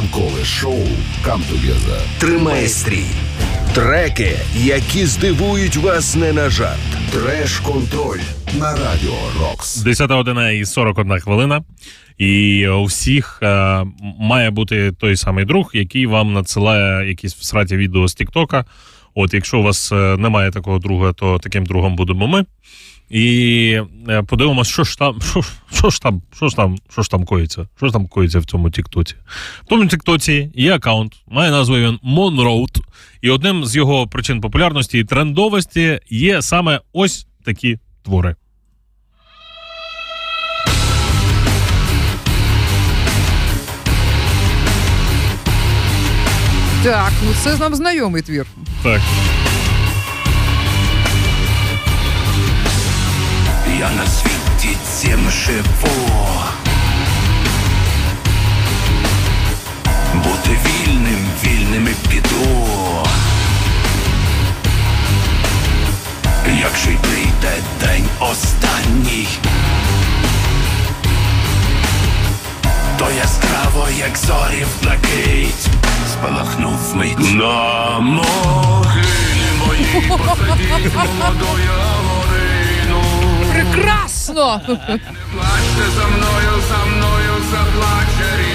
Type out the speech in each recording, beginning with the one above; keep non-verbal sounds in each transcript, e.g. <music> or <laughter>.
Ранкове шоу «Come Together» тримає стрій. Треки, які здивують вас не на жарт. Треш-контроль на радіо Рокс. 10 година і 41 хвилина. І у всіх е, має бути той самий друг, який вам надсилає якісь всраті відео з Тіктока. От, якщо у вас е, немає такого друга, то таким другом будемо ми. І е, подивимось, що ж там, що, що ж там, що ж там, що ж там коїться, що ж там коїться в цьому Тіктоці. В тому Тіктоці є аккаунт, має назву він Monroad, і одним з його причин популярності і трендовості є саме ось такі твори. Так, ну це нам знайомий твір. Так. Я на світі цім живу. Бути вільним, вільним і піду. Якщо й прийде день останній, то яскраво, як зорі в блакить, спалахнув мить. На могилі моїй посидіть горину. Прекрасно! Плачте за мною, за мною заплаче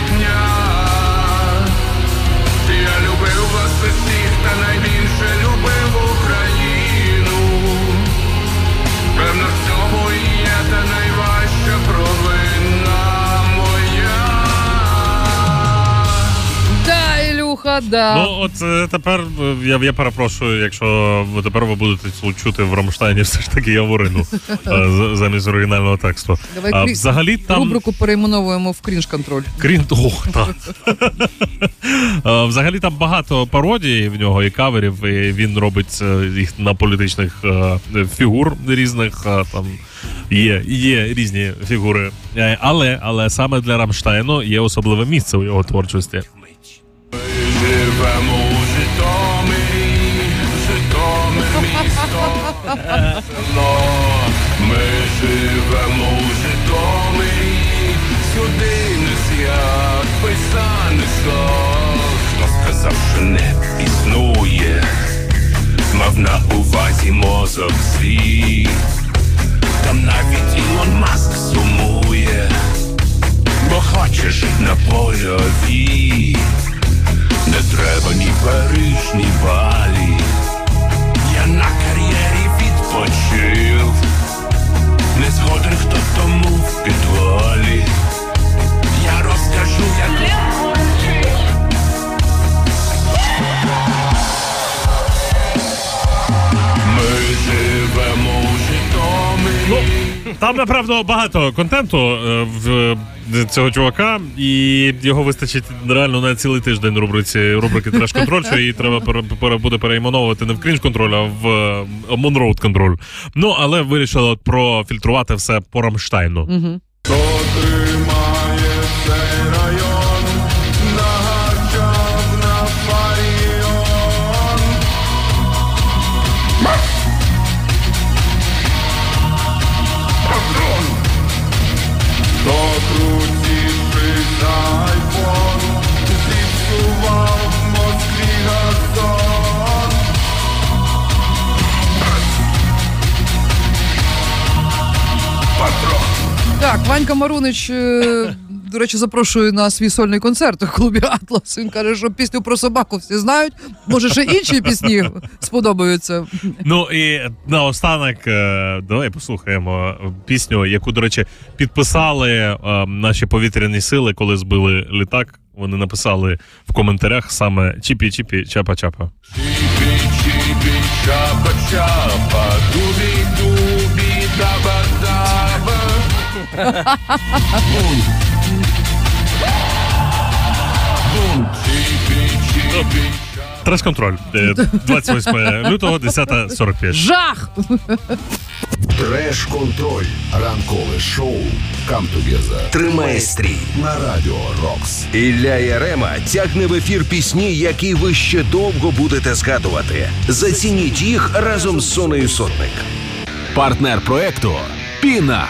да. Ну, от е, тепер е, я, я перепрошую, якщо тепер ви будете чути в Рамштайні <laughs> все ж таки Яворину е, замість оригінального тексту. Давай А взагалі там Рубрику перейменовуємо в крінж-контроль. крім того, так. <laughs> Е, взагалі там багато пародій в нього і каверів, і він робить їх на політичних фігур різних. Там є, є різні фігури. Але, але саме для Рамштайну є особливе місце у його творчості. Село. Ми живемо у Житомирі, сюди не свят писаний сон. Хто сказав, що не існує, мав на увазі мозок свій. Там навіть Ілон Маск сумує, бо хоче жити на польовій. Не треба ні Париж, ні Балі. Там направду багато контенту е, в е, цього чувака, і його вистачить реально на цілий тиждень рубриці рубрики Треш контроль, що її треба буде перейменовувати не в крінж контроль, а в е, Монроуд контроль. Ну але вирішили профільтрувати все по Рамштайну. Так, Ванька Марунич, е, до речі, запрошує на свій сольний концерт у клубі Атлас. Він каже, що пісню про собаку всі знають. Може, ще інші пісні сподобаються. Ну і наостанок, е, давай послухаємо пісню, яку, до речі, підписали е, наші повітряні сили, коли збили літак. Вони написали в коментарях саме чіпі-чіпі, чапа-чапа. Чіпі, чіпі, чапа, чапа, дубі, дубі, Чіпі, Трес-контроль. Е, 28 лютого, 10.45. Жах! Треш-контроль. Ранкове шоу «Come Together» тримає стрій на радіо Рокс. Ілля Ярема тягне в ефір пісні, які ви ще довго будете згадувати. Зацініть їх разом з Сонею Сотник. Партнер проекту Пінап.